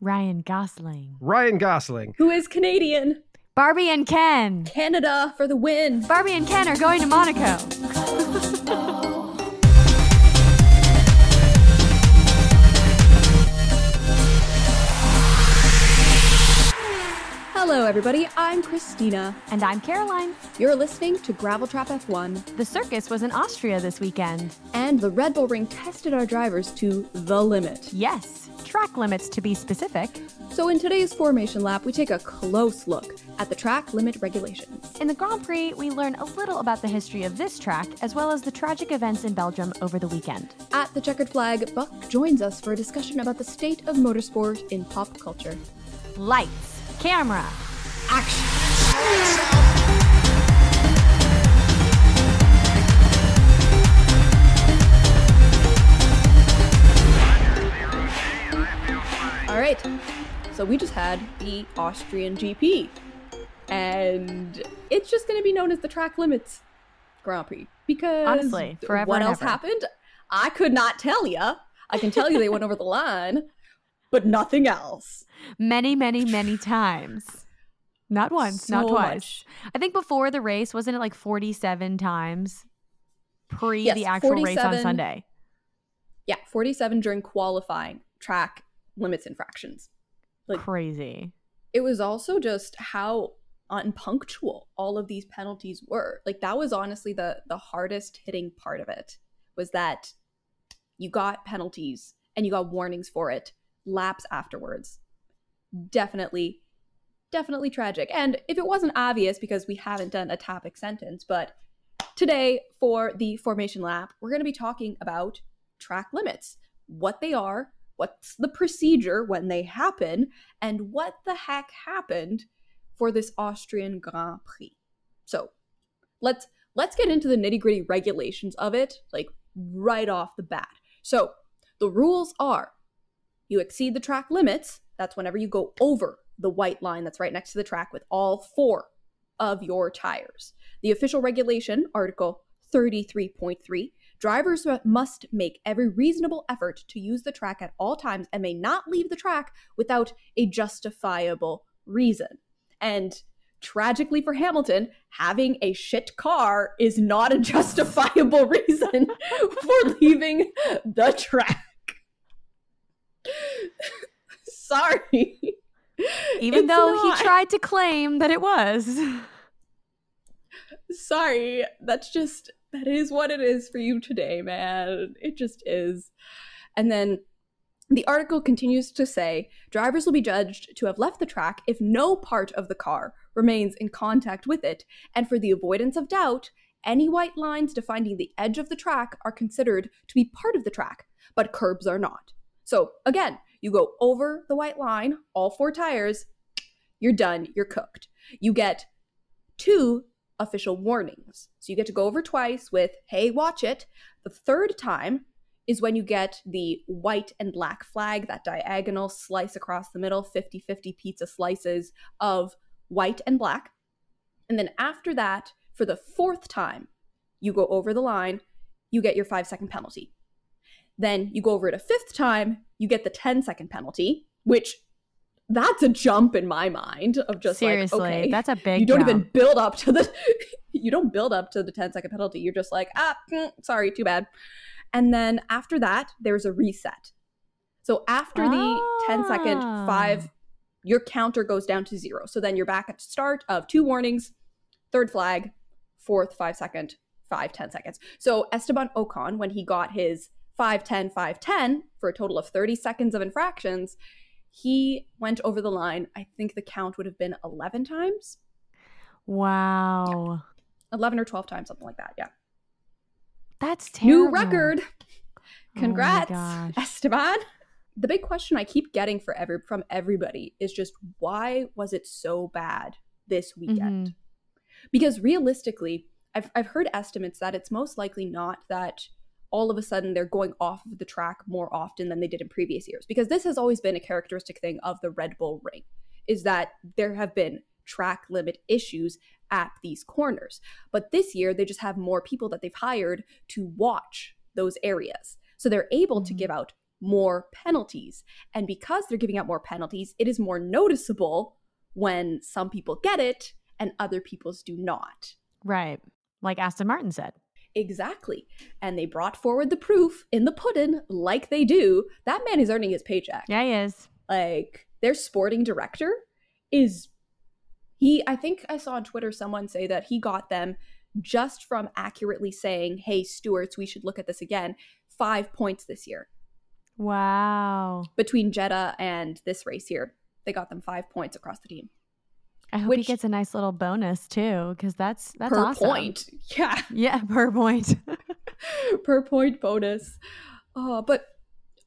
Ryan Gosling. Ryan Gosling. Who is Canadian? Barbie and Ken. Canada for the win. Barbie and Ken are going to Monaco. Hello, everybody. I'm Cristina. And I'm Caroline. You're listening to Gravel Trap F1. The circus was in Austria this weekend. And the Red Bull Ring tested our drivers to the limit. Yes, track limits to be specific. So, in today's formation lap, we take a close look at the track limit regulations. In the Grand Prix, we learn a little about the history of this track, as well as the tragic events in Belgium over the weekend. At the checkered flag, Buck joins us for a discussion about the state of motorsport in pop culture. Lights, camera, action. All right, so we just had the Austrian GP, and it's just going to be known as the track limits Grand Prix because honestly, forever what else ever. happened? I could not tell you. I can tell you they went over the line, but nothing else. Many, many, many times. Not once, So not twice. much. I think before the race, wasn't it like 47 times pre Yes, the actual race on Sunday? Yeah, 47 during qualifying track limits infractions. Like- Crazy. It was also just how unpunctual all of these penalties were. Like that was honestly the the hardest hitting part of it was that you got penalties and you got warnings for it laps afterwards. Definitely definitely tragic. And if it wasn't obvious because we haven't done a topic sentence, but today for the formation lap, we're going to be talking about track limits, what they are, what's the procedure when they happen, and what the heck happened for this Austrian Grand Prix. So, let's let's get into the nitty-gritty regulations of it like right off the bat. So, the rules are you exceed the track limits, that's whenever you go over the white line that's right next to the track with all four of your tires. The official regulation, Article 33.3, drivers must make every reasonable effort to use the track at all times and may not leave the track without a justifiable reason. And tragically for Hamilton, having a shit car is not a justifiable reason for leaving the track. Sorry. Even It's though not. he tried to claim that it was. Sorry, that's just that is what it is for you today, man. It just is. And then the article continues to say drivers will be judged to have left the track if no part of the car remains in contact with it, and for the avoidance of doubt, any white lines defining the edge of the track are considered to be part of the track, but curbs are not. So again, you go over the white line, all four tires, you're done, you're cooked. You get two official warnings. So you get to go over twice with, hey, watch it. The third time is when you get the white and black flag, that diagonal slice across the middle, 50 50 pizza slices of white and black. And then after that, for the fourth time, you go over the line, you get your five second penalty. Then you go over it a fifth time, you get the 10 second penalty, which that's a jump in my mind of just Seriously, like, okay, that's a big you don't jump. even build up to the you don't build up to the 10 second penalty. You're just like ah mm, sorry too bad. And then after that there's a reset. So after the 10 second Ah. five your counter goes down to zero. So then you're back at start of two warnings third flag fourth five second five 10 seconds. So esteban ocon when he got his 5 10 5 10 for a total of 30 seconds of infractions he went over the line i think the count would have been 11 times Wow. 11 or 12 times, something like that. Yeah. That's terrible. New record. Oh Congrats, gosh. Esteban. The big question I keep getting for every from everybody is just why was it so bad this weekend? Mm-hmm. Because realistically, I've I've heard estimates that it's most likely not that all of a sudden they're going off of the track more often than they did in previous years because this has always been a characteristic thing of the Red Bull ring is that there have been track limit issues at these corners. But this year, they just have more people that they've hired to watch those areas. So they're able to Mhm. give out more penalties. And because they're giving out more penalties, it is more noticeable when some people get it and other people's do not. Right. Like Aston Martin said. Exactly. And they brought forward the proof in the pudding, like they do. That man is earning his paycheck. Yeah, he is. Like, their sporting director is. He, I think I saw on Twitter someone say that he got them just from accurately saying, hey, stewards, we should look at this again, five points this year. Wow. Between Jeddah and this race here, they got them five points across the team. I hope Which, he gets a nice little bonus too, because that's that's per awesome. point. Yeah, yeah, per point. per point bonus. Uh, but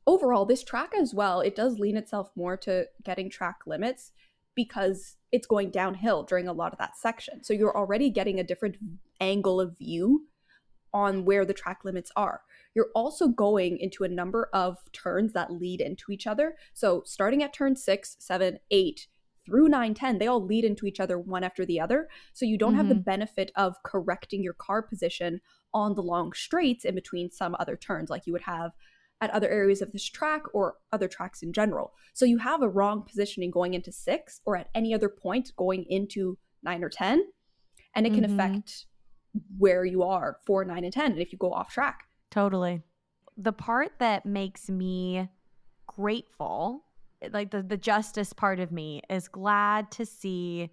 overall, this track as well, it does lean itself more to getting track limits because it's going downhill during a lot of that section. So you're already getting a different angle of view on where the track limits are. You're also going into a number of turns that lead into each other. So starting at turn six, seven, eight, through 9 10 they all lead into each other one after the other so you don't mm-hmm. have the mm-hmm. benefit of correcting your car position on the long straights in between some other turns like you would have at other areas of this track or other tracks in general so you have a wrong positioning going into 6 or at any other point going into 9 or 10 and it can mm-hmm. affect where you are for 9 and 10 and if you go off track totally the part that makes me grateful like the the justice part of me is glad to see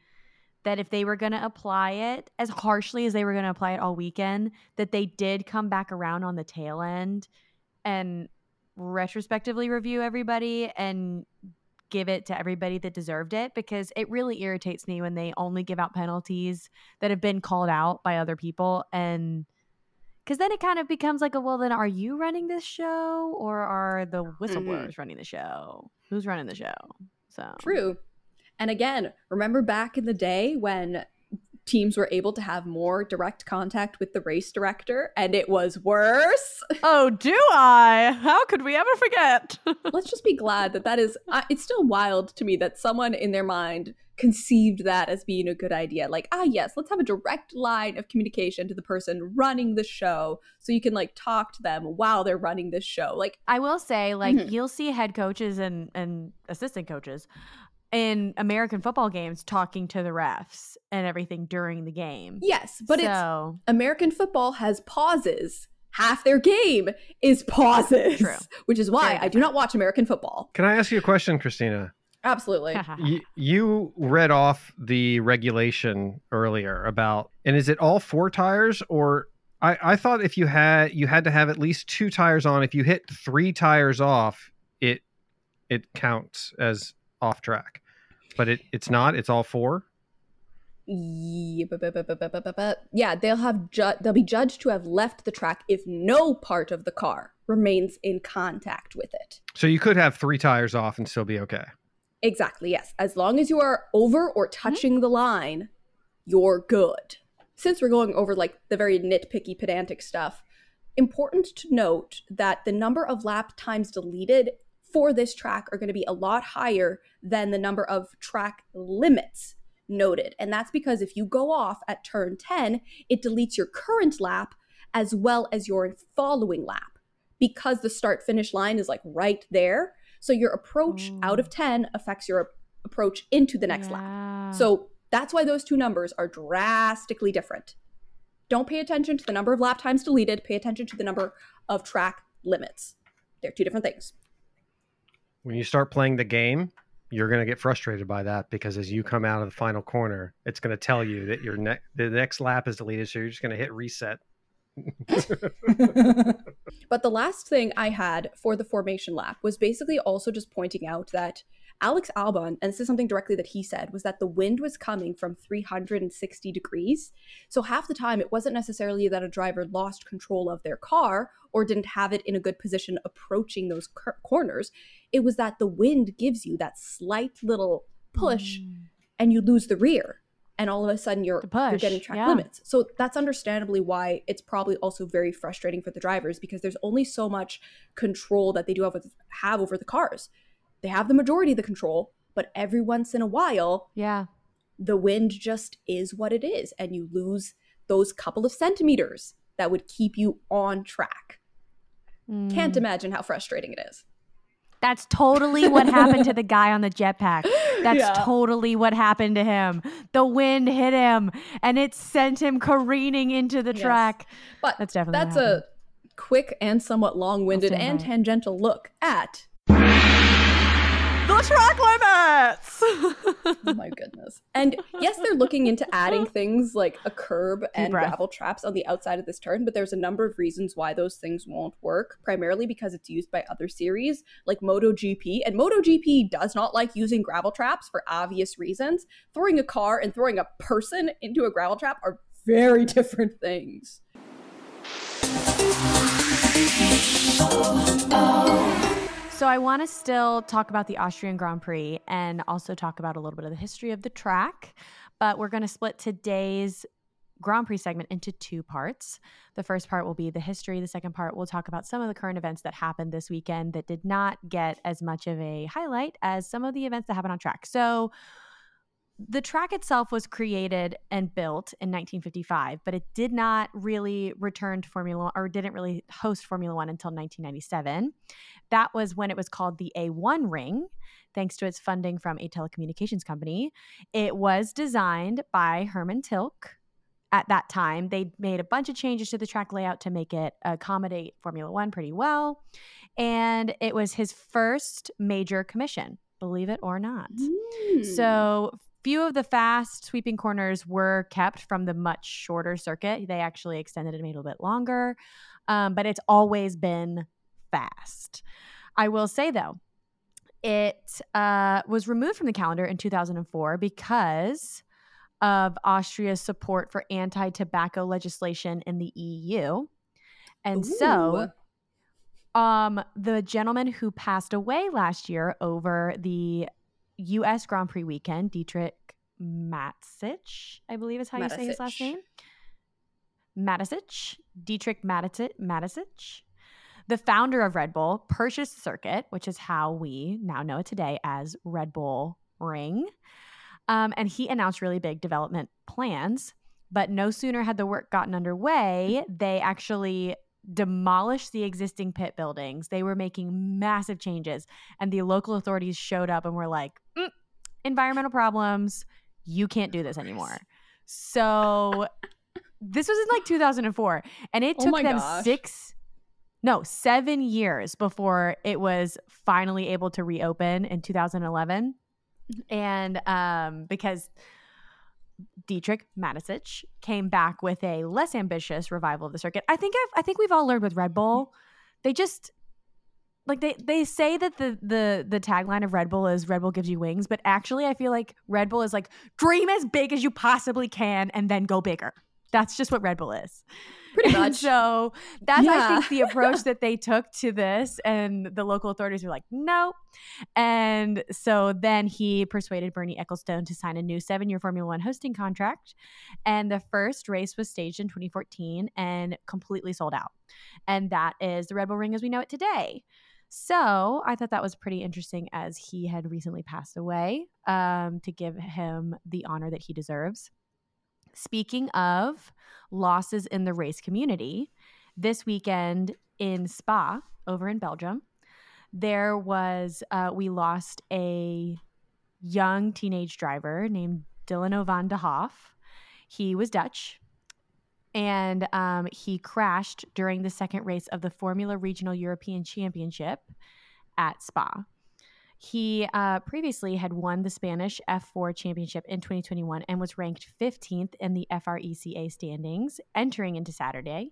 that if they were going to apply it as harshly as they were going to apply it all weekend that they did come back around on the tail end and retrospectively review everybody and give it to everybody that deserved it because it really irritates me when they only give out penalties that have been called out by other people and because then it kind of becomes like a well then are you running this show or are the whistleblowers mm-hmm. running the show who's running the show so. True. And again remember back in the day when teams were able to have more direct contact with the race director and it was worse? Oh do i? How could we ever forget? Let's just be glad that that is uh, it's still wild to me that someone in their mind conceived that as being a good idea. Like, ah, yes, let's have a direct line of communication to the person running the show so you can like talk to them while they're running this show. Like, I will say, like, mm-hmm. you'll see head coaches and, and assistant coaches in American football games talking to the refs and everything during the game. Yes, but so, it's American football has pauses. Half their game is pauses, True. which is why I do not watch American football. Can I ask you a question, Cristina? Absolutely. you, you read off the regulation earlier about, and is it all four tires or I, I thought if you had you had to have at least two tires on. If you hit three tires off, it it counts as off track. But it, it's not. It's all four. Yeah, yeah they'll have ju- they'll be judged to have left the track if no part of the car remains in contact with it. So you could have three tires off and still be okay. Exactly, yes. As long as you are over or mm-hmm. touching mm-hmm. the line, you're good. Since we're going over like the very nitpicky, pedantic stuff, important to note that the number of lap times deleted for this track are going to be a lot higher than the number of track limits noted. And that's because if you go off at turn 10, it deletes your current lap as well as your following lap because the start finish line is like right there so your approach out of mm. 10 affects your approach into the next yeah. lap. So that's why those two numbers are drastically different. Don't pay attention to the number of lap times deleted, pay attention to the number of track limits. They're two different things. When you start playing the game, you're going to get frustrated by that because as you come out of the final corner, it's going to tell you that your ne- the next lap is deleted, so you're just going to hit reset but the last thing I had for the formation lap was basically also just pointing out that Alex Albon, and this is something directly that he said, was that the wind was coming from 360 degrees. So half the time, it wasn't necessarily that a driver lost control of their car or didn't have it in a good position approaching those cor- corners. It was that the wind gives you that slight little push mm. and you lose the rear and all of a sudden you're, you're getting track yeah. limits. So that's understandably why it's probably also very frustrating for the drivers because there's only so much control that they do have, with, have over the cars. They have the majority of the control, but every once in a while, yeah, the wind just is what it is, and you lose those couple of centimeters that would keep you on track. Mm. Can't imagine how frustrating it is. That's totally what happened to the guy on the jetpack. That's Yeah. totally what happened to him. The wind hit him and it sent him careening into the Yes. track. But That's definitely that's a quick and somewhat long-winded and tangential look at The track limits. oh my goodness. And yes, they're looking into adding things like a curb and breath. gravel traps on the outside of this turn, but there's a number of reasons why those things won't work. Primarily because it's used by other series like MotoGP, and MotoGP does not like using gravel traps for obvious reasons. Throwing a car and throwing a person into a gravel trap are very different things. Oh. So I want to still talk about the Austrian Grand Prix and also talk about a little bit of the history of the track, but we're going to split today's Grand Prix segment into two parts. The first part will be the history. The second part, we'll talk about some of the current events that happened this weekend that did not get as much of a highlight as some of the events that happened on track. So, the track itself was created and built in 1955, but it did not really return to Formula One or didn't really host Formula One until 1997. That was when it was called the A1 Ring, thanks to its funding from a telecommunications company. It was designed by Hermann Tilke. At that time, they made a bunch of changes to the track layout to make it accommodate Formula One pretty well. And it was his first major commission, believe it or not. Hmm. So few of the fast sweeping corners were kept from the much shorter circuit. They actually extended it, a little bit longer, um, but it's always been fast. I will say though, it uh, was removed from the calendar in 2004 because of Austria's support for anti-tobacco legislation in the EU. And so um, the gentleman who passed away last year over the U.S. Grand Prix weekend, Dietrich Mateschitz, I believe is how you say his last name. Mateschitz, Dietrich Mateschitz, Mateschitz, the founder of Red Bull, purchased the circuit, which is how we now know it today as Red Bull Ring. Um, and he announced really big development plans. But no sooner had the work gotten underway, they actually demolished the existing pit buildings. They were making massive changes, and the local authorities showed up and were like, "Mm, "Environmental problems. You can't do this anymore." So this was in like 2004, and it Oh took my them gosh. six, no, seven years before it was finally able to reopen in 2011, and um, because Dietrich Mateschitz came back with a less ambitious revival of the circuit. I think I've, I think we've all learned with Red Bull, they just like they they say that the the the tagline of Red Bull is Red Bull gives you wings, but actually I feel like Red Bull is like dream as big as you possibly can and then go bigger. That's just what Red Bull is. Pretty much. so that's I think the approach that they took to this, and the local authorities were like, no. And so then he persuaded Bernie Ecclestone to sign a new seven-year Formula One hosting contract, and the first race was staged in 2014 and completely sold out. And that is the Red Bull Ring as we know it today. So I thought that was pretty interesting as he had recently passed away um, to give him the honor that he deserves. Speaking of losses in the race community, this weekend in Spa, over in Belgium, there was, uh, we lost a young teenage driver named Dilano van 't Hoff. He was Dutch. And um, he crashed during the second race of the Formula Regional European Championship at Spa. He uh, previously had won the Spanish F4 championship in 2021 and was ranked 15th in the FRECA standings entering into Saturday.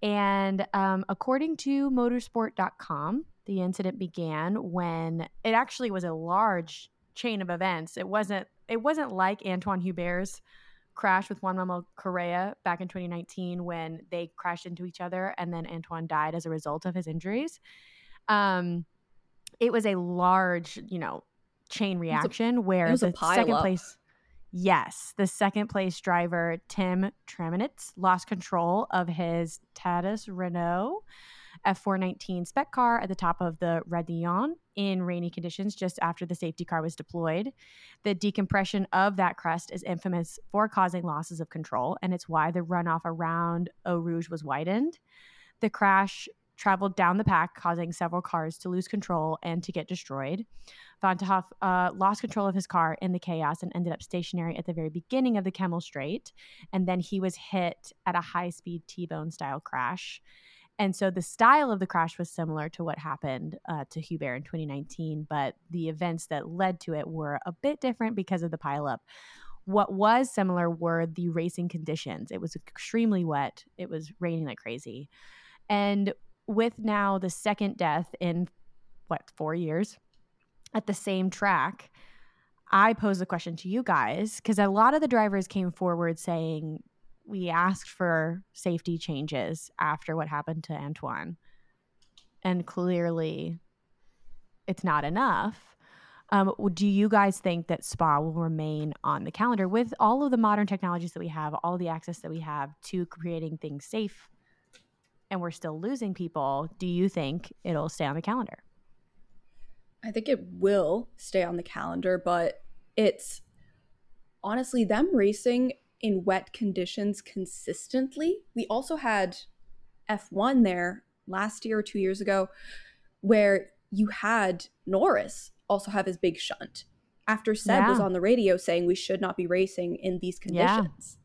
And um, according to motorsport.com, the incident began when it actually was a large chain of events. It wasn't it wasn't like Antoine Hubert's crash with Juan Manuel Correa back in 2019 when they crashed into each other and then Antoine died as a result of his injuries. Um, it was a large, you know, chain reaction where a the second pileup. place Yes, the second place driver Tim Tramnitz lost control of his Tatuus Renault F419 spec car at the top of the Raidillon in rainy conditions just after the safety car was deployed. The decompression of that crest is infamous for causing losses of control, and it's why the runoff around Eau Rouge was widened. The crash traveled down the pack, causing several cars to lose control and to get destroyed. Van 't Hoff uh, lost control of his car in the chaos and ended up stationary at the very beginning of the Kemmel Straight. And then he was hit at a high speed T bone style crash. And so the style of the crash was similar to what happened uh, to Hubert in 2019, but the events that led to it were a bit different because of the pileup. What was similar were the racing conditions. It was extremely wet, it was raining like crazy. And with now the second death in what, four years at the same track, I pose the question to you guys because a lot of the drivers came forward saying we asked for safety changes after what happened to Antoine. And clearly, it's not enough. Um, do you guys think that Spa will remain on the calendar with all of the modern technologies that we have, all the access that we have to creating things safe, and we're still losing people? Do you think it'll stay on the calendar? I think it will stay on the calendar, but it's honestly them racing in wet conditions consistently. We also had F1 there last year or two years ago where you had Norris also have his big shunt after Seb yeah. was on the radio saying we should not be racing in these conditions.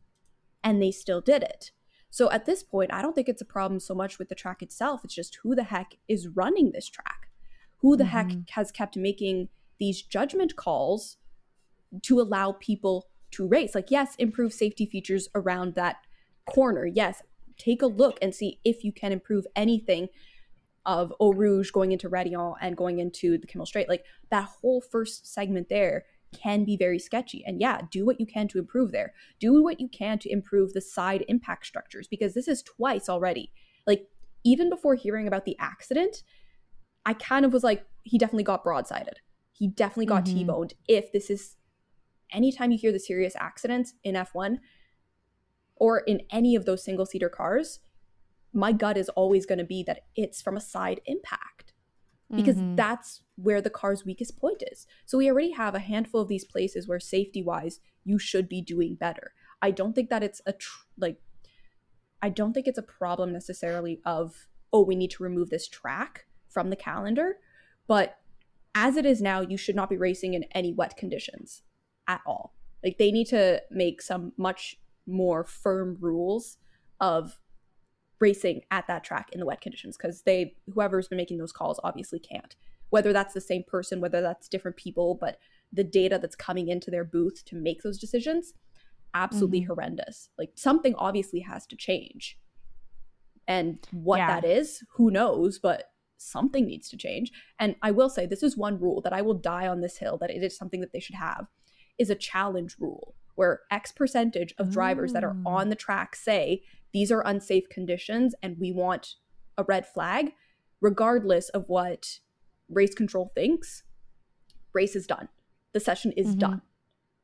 Yeah. And they still did it. So at this point, I don't think it's a problem so much with the track itself. It's just who the heck is running this track? Who the mm-hmm. heck has kept making these judgment calls to allow people to race. Like, yes, improve safety features around that corner. Yes, take a look and see if you can improve anything of Eau Rouge going into Raidillon and going into the Kemmel Straight. Like that whole first segment there can be very sketchy. And yeah, do what you can to improve there. Do what you can to improve the side impact structures because this is twice already. Like even before hearing about the accident, I kind of was like, he definitely got broadsided. He definitely got mm-hmm. T-boned if this is anytime you hear the serious accidents in F1 or in any of those single seater cars, my gut is always going to be that it's from a side impact because mm-hmm. that's where the car's weakest point is. So we already have a handful of these places where safety wise you should be doing better. I don't think that it's a tr- like I don't think it's a problem necessarily of oh we need to remove this track from the calendar, but as it is now you should not be racing in any wet conditions at all. Like they need to make some much more firm rules of racing at that track in the wet conditions because they whoever's been making those calls obviously can't. Whether that's the same person, whether that's different people, but the data that's coming into their booth to make those decisions absolutely mm-hmm. horrendous. Like something obviously has to change. And what yeah. that is, who knows, but something needs to change. And I will say this is one rule that I will die on this hill that it is something that they should have is a challenge rule where X percentage of drivers that are mm. on the track say these are unsafe conditions and we want a red flag, regardless of what race control thinks, race is done. The session is mm-hmm. done.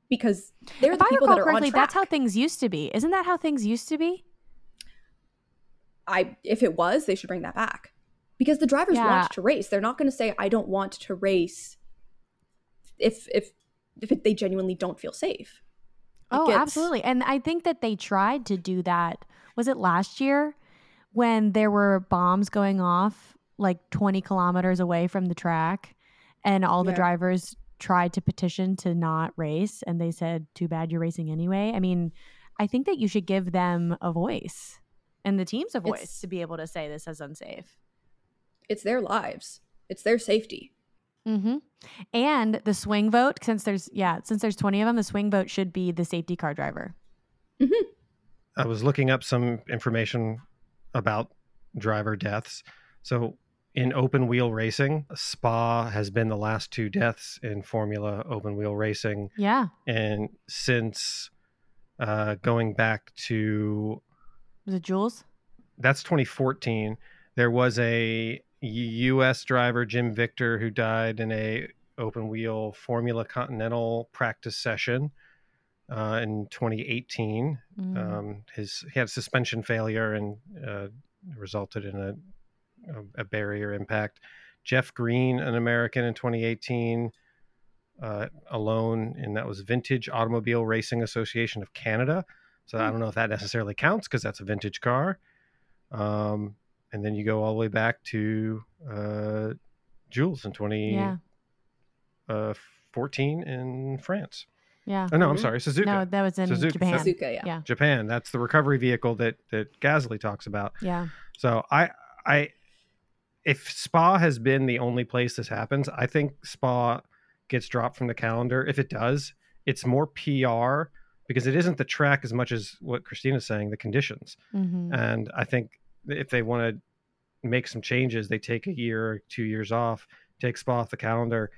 Because they're if the people that are correctly, on track. That's how things used to be. Isn't that how things used to be? I if it was, they should bring that back. Because the drivers yeah. want to race. They're not going to say I don't want to race if if if it, they genuinely don't feel safe. It oh, gets... absolutely. And I think that they tried to do that. Was it last year when there were bombs going off like 20 kilometers away from the track and all the yeah. drivers tried to petition to not race and they said, too bad you're racing anyway? I mean, I think that you should give them a voice and the teams a voice it's, to be able to say this is unsafe. It's their lives, it's their safety. Mm-hmm. And the swing vote, since there's yeah, since there's twenty of them, the swing vote should be the safety car driver. Mm-hmm. I was looking up some information about driver deaths. So in open wheel racing, Spa has been the last two deaths in Formula open wheel racing. Yeah. And since uh, going back to was it Jules? That's 2014. There was a U.S. driver Jim Victor, who died in a open wheel Formula Continental practice session uh, in 2018. Mm. Um, his he had suspension failure and uh, resulted in a, a, a barrier impact. Jeff Green, an American in 2018, uh, alone, and that was Vintage Automobile Racing Association of Canada. So. I don't know if that necessarily counts because that's a vintage car. Um, and then you go all the way back to uh, Jules in 2014 Yeah. in France. Yeah. Oh, no, I'm Mhm. sorry, Suzuka. No, that was in Suzuki- Japan. Suzuka, yeah. Yeah. Japan. That's the recovery vehicle that that Gasly talks about. Yeah. So I I if Spa has been the only place this happens, I think Spa gets dropped from the calendar. If it does, it's more PR because it isn't the track as much as what Cristina's saying, the conditions. hmm And I think if they want to make some changes, they take a year or two years off, take Spa off the calendar,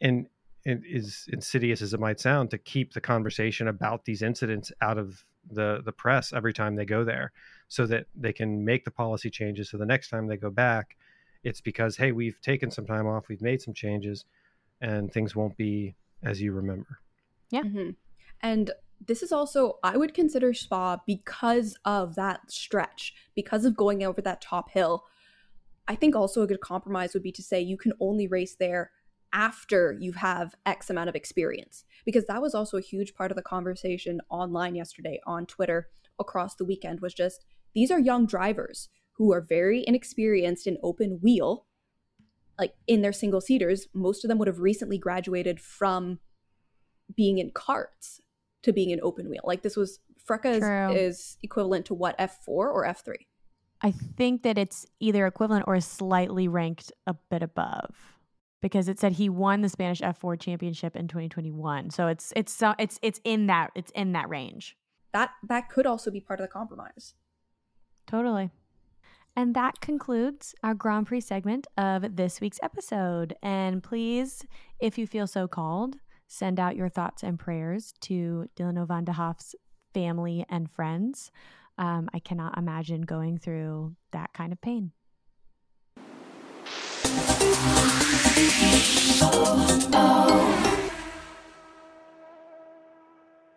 and it is insidious as it might sound to keep the conversation about these incidents out of the the press every time they go there, so that they can make the policy changes. So the next time they go back, it's because hey, we've taken some time off, we've made some changes, and things won't be as you remember. Yeah. Mm-hmm. And this is also, I would consider Spa because of that stretch, because of going over that top hill. I think also a good compromise would be to say you can only race there after you have X amount of experience. Because that was also a huge part of the conversation online yesterday on Twitter across the weekend was just these are young drivers who are very inexperienced in open wheel, like in their single seaters. Most of them would have recently graduated from being in karts to being in open wheel. Like this was FRECA is, is equivalent to what F4 or F3. I think that it's either equivalent or slightly ranked a bit above because it said he won the Spanish F4 championship in 2021. So it's it's so it's it's in that it's in that range. That that could also be part of the compromise. Totally. And that concludes our Grand Prix segment of this week's episode. And please, if you feel so called, send out your thoughts and prayers to Dilano van 't Hoff's family and friends. Um, I cannot imagine going through that kind of pain.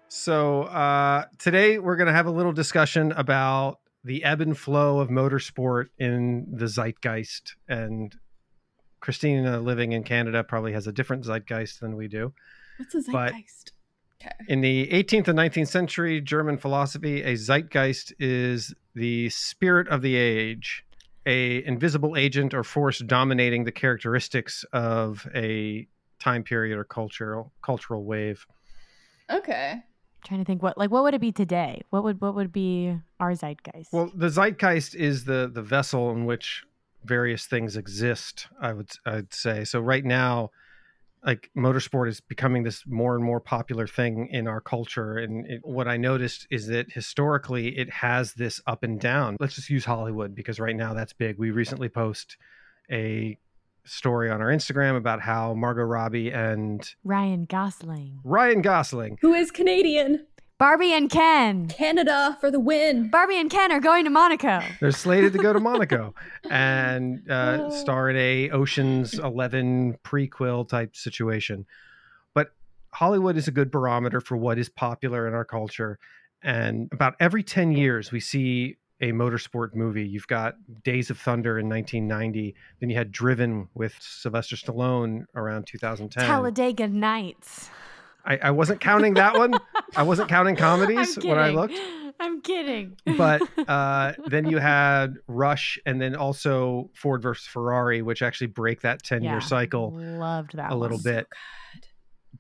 So uh, today we're going to have a little discussion about the ebb and flow of motorsport in the zeitgeist. And Cristina, living in Canada, probably has a different zeitgeist than we do. What's a zeitgeist? okay. In the 18th and 19th century German philosophy, a zeitgeist is the spirit of the age, a invisible agent or force dominating the characteristics of a time period or cultural cultural wave. Okay. Trying to think what like what would it be today? What would what would be our zeitgeist? Well, the zeitgeist is the the vessel in which various things exist. I would I'd say so. Right now, like motorsport is becoming this more and more popular thing in our culture, and it, what I noticed is that historically it has this up and down. Let's just use Hollywood because right now that's big. We recently post a story on our Instagram about how Margot Robbie and Ryan Gosling, Ryan Gosling Who is Canadian? Barbie and Ken. Canada for the win. Barbie and Ken are going to Monaco. They're slated to go to Monaco and uh, Oh. star in a Ocean's Eleven prequel type situation. But Hollywood is a good barometer for what is popular in our culture. And about every 10 years, we see a motorsport movie. You've got Days of Thunder in 1990. Then you had Driven with Sylvester Stallone around 2010. Talladega Nights. I, I wasn't counting that one. I wasn't counting comedies when I looked. I'm kidding. but uh, then you had Rush, and then also Ford versus Ferrari, which actually break that ten year Yeah. cycle Loved that a little bit. good.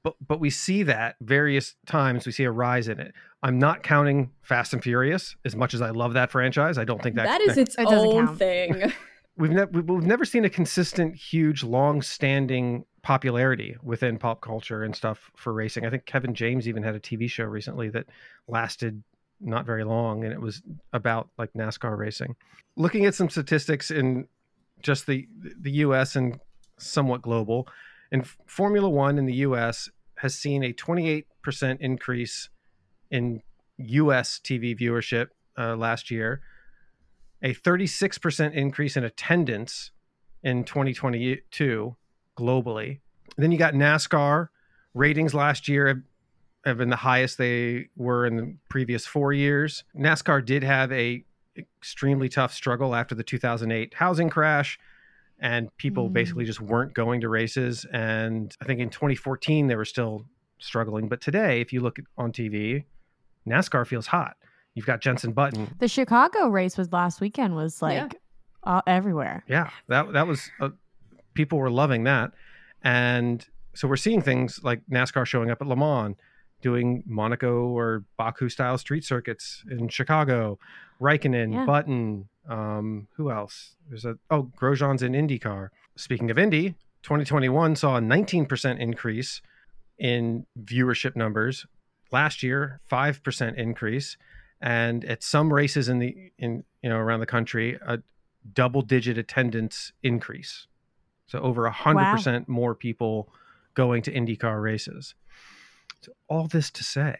But but we see that various times. We see a rise in it. I'm not counting Fast and Furious as much as I love that franchise. I don't think that that is its It doesn't own count. thing. we've never we've never seen a consistent, huge, long standing popularity within pop culture and stuff for racing. I think Kevin James even had a TV show recently that lasted not very long and it was about like NASCAR racing. Looking at some statistics in just the the US and somewhat global, and Formula 1 in the US has seen a 28% increase in US TV viewership uh, last year a 36% increase in attendance in 2022 globally. Then you got NASCAR ratings last year have, have been the highest they were in the previous 4 years. NASCAR did have a extremely tough struggle after the 2008 housing crash and people Mm. basically just weren't going to races and I think in 2014 they were still struggling, but today if you look at- on TV, NASCAR feels hot. You've got Jensen Button The Chicago race was last weekend was like Yeah. uh, everywhere. Yeah, that that was uh, people were loving that, and so we're seeing things like NASCAR showing up at Le Mans, doing Monaco or Baku style street circuits in Chicago, Raikkonen, Yeah. Button, um, who else? There's a oh Grosjean's in IndyCar. Speaking of Indy, 2021 saw a 19% increase in viewership numbers. Last year, 5% increase, and at some races in the in you know around the country, a double digit attendance increase. So over a hundred percent more people going to IndyCar races. So all this to say,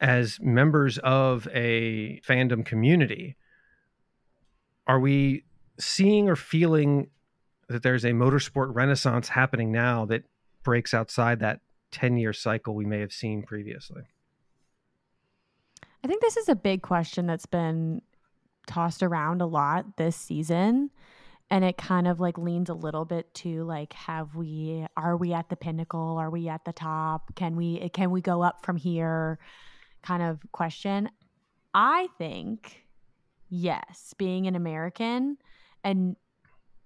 as members of a fandom community, are we seeing or feeling that there's a motorsport renaissance happening now that breaks outside that 10 year cycle we may have seen previously? I think this is a big question that's been tossed around a lot this season. And it kind of like leans a little bit to like, have we, are we at the pinnacle? Are we at the top? Can we, can we go up from here? Kind of question. I think, yes, being an American and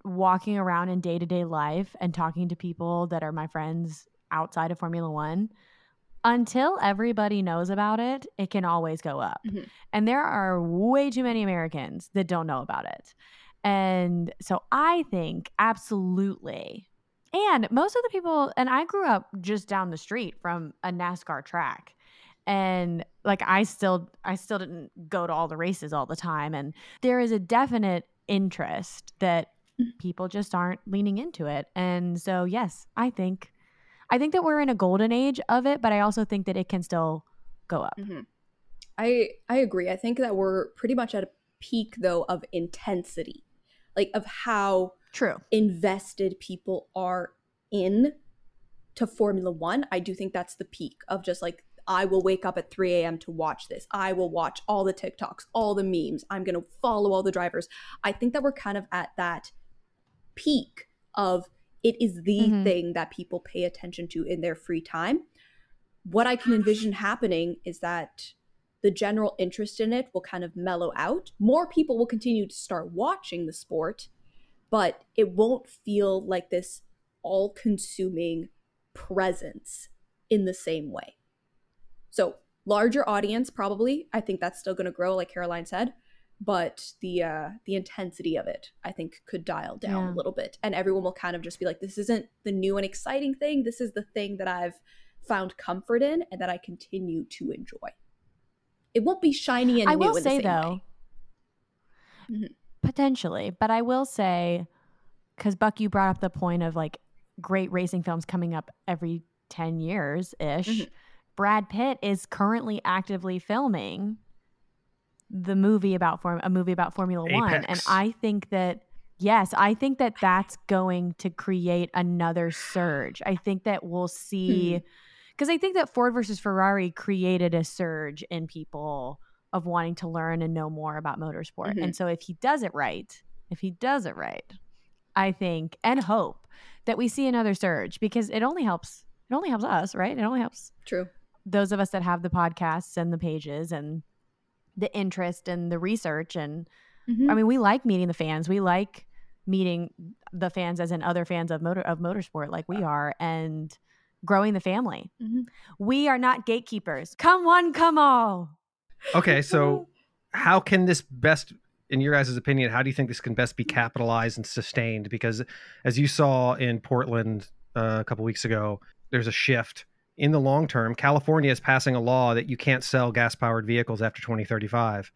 walking around in day to day life and talking to people that are my friends outside of Formula One, until everybody knows about it, it can always go up. Mhm. And there are way too many Americans that don't know about it. And so I think absolutely. And most of the people, and I grew up just down the street from a NASCAR track. And like I still I still didn't go to all the races all the time and there is a definite interest that Mhm. people just aren't leaning into it. And so yes, I think I think that we're in a golden age of it, but I also think that it can still go up. Mhm. I I agree. I think that we're pretty much at a peak though of intensity, like of how True. invested people are in to Formula One. I do think that's the peak of just like I will wake up at 3 a.m. to watch this. I will watch all the TikToks, all the memes. I'm gonna follow all the drivers. I think that we're kind of at that peak of it is the Mhm. thing that people pay attention to in their free time. What I can envision happening is that the general interest in it will kind of mellow out. More people will continue to start watching the sport, but it won't feel like this all consuming presence in the same way. So, larger audience probably. I think that's still going to grow like Caroline said, but the uh the intensity of it I think could dial down Yeah. a little bit and everyone will kind of just be like this isn't the new and exciting thing. This is the thing that I've found comfort in and that I continue to enjoy. It won't be shiny and I new will in the say same though. Mhm. potentially, but I will say, because Buck, you brought up the point of like great racing films coming up every 10 years ish. Mhm. Brad Pitt is currently actively filming the movie about form a movie about Formula One, and I think that yes, I think that that's going to create another surge. I think that we'll see because I think that Ford versus Ferrari created a surge in people of wanting to learn and know more about motorsport. Mhm. And so if he does it right, if he does it right, I think and hope that we see another surge because it only helps it only helps us, right? It only helps True. Those of us that have the podcasts and the pages and the interest and the research and Mhm. I mean we like meeting the fans. We like meeting the fans as in other fans of motor of motorsport like we are and growing the family. Mhm. We are not gatekeepers. Come one, come all. Okay, so how can this best in your guys' opinion how do you think this can best be capitalized and sustained because as you saw in portland uh, a couple weeks ago there's a shift in the long term california is passing a law that you can't sell gas powered vehicles after 2035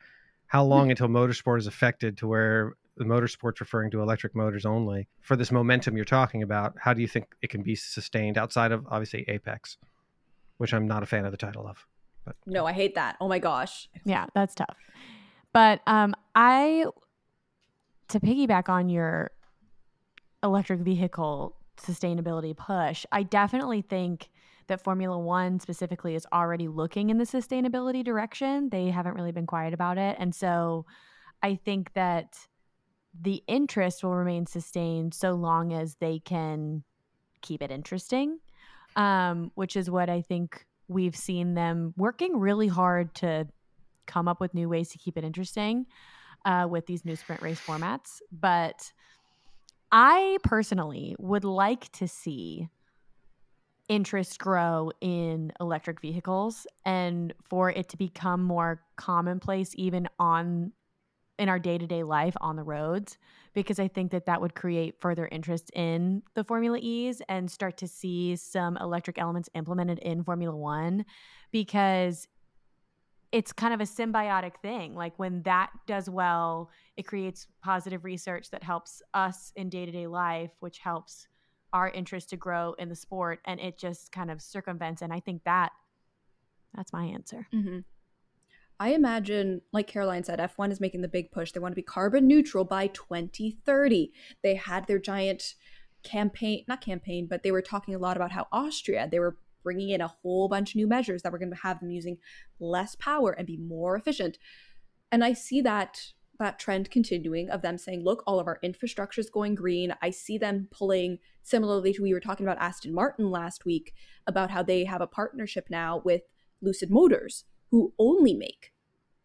how long until motorsport is affected to where the motorsport's referring to electric motors only for this momentum you're talking about how do you think it can be sustained outside of obviously apex which i'm not a fan of the title of but No, I hate that. Oh my gosh. Yeah, that's tough. But um I to piggyback on your electric vehicle sustainability push, I definitely think that Formula 1 specifically is already looking in the sustainability direction. They haven't really been quiet about it. And so I think that the interest will remain sustained so long as they can keep it interesting, um, which is what I think we've seen them working really hard to come up with new ways to keep it interesting. uh, with these new sprint race formats. But I personally would like to see interest grow in electric vehicles and for it to become more commonplace even on in our day-to-day life on the roads because I think that that would create further interest in the Formula E's and start to see some electric elements implemented in Formula 1 because it's kind of a symbiotic thing. Like when that does well, it creates positive research that helps us in day-to-day life, which helps our interest to grow in the sport and it just kind of circumvents and I think that that's my answer. Mm-hmm. I imagine, like Caroline said, F1 is making the big push. They want to be carbon neutral by 2030. They had their giant campaign, not campaign, but they were talking a lot about how Austria, they were bringing in a whole bunch of new measures that were going to have them using less power and be more efficient. And I see that that trend continuing of them saying, look, all of our infrastructure is going green. I see them pulling similarly to we were talking about Aston Martin last week about how they have a partnership now with Lucid Motors who only make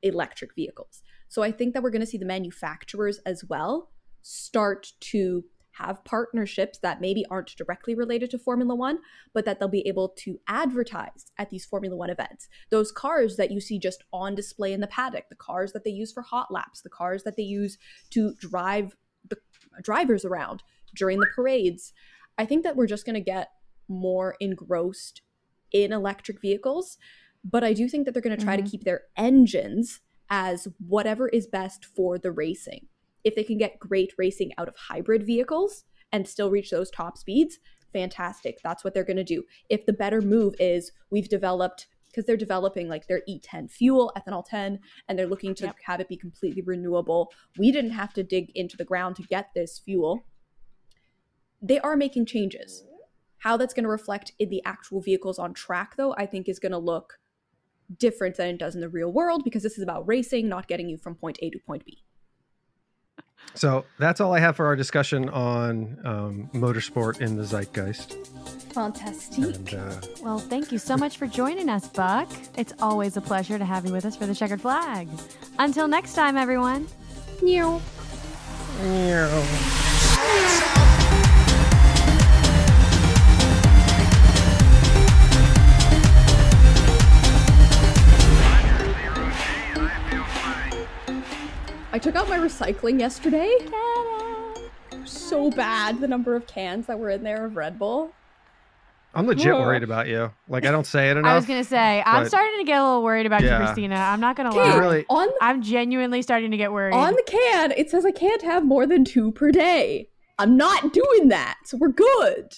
electric vehicles. So I think that we're going to see the manufacturers as well start to have partnerships that maybe aren't directly related to Formula One, but that they'll be able to advertise at these Formula One events. Those cars that you see just on display in the paddock, the cars that they use for hot laps, the cars that they use to drive the drivers around during the parades. I think that we're just going to get more engrossed in electric vehicles but I do think that they're going to try mm-hmm. to keep their engines as whatever is best for the racing. If they can get great racing out of hybrid vehicles and still reach those top speeds, fantastic. That's what they're going to do. If the better move is we've developed because they're developing like their E10 fuel, ethanol 10, and they're looking to yep. have it be completely renewable. We didn't have to dig into the ground to get this fuel. They are making changes. How that's going to reflect in the actual vehicles on track, though, I think is going to look different than it does in the real world because this is about racing, not getting you from point A to point B. So that's all I have for our discussion on um, motorsport in the zeitgeist. Fantastic. And, uh, well, thank you so much for joining us, Buck. It's always a pleasure to have you with us for the checkered flag. Until next time, everyone. Meow. Meow. I took out my recycling yesterday. So bad the number of cans that were in there of Red Bull. I'm legit worried about you. Like I don't say it enough. I was gonna say I'm starting to get a little worried about yeah. you, Cristina. I'm not gonna lie. Really, on the, I'm genuinely starting to get worried. On the can, it says I can't have more than two per day. I'm not doing that, so we're good.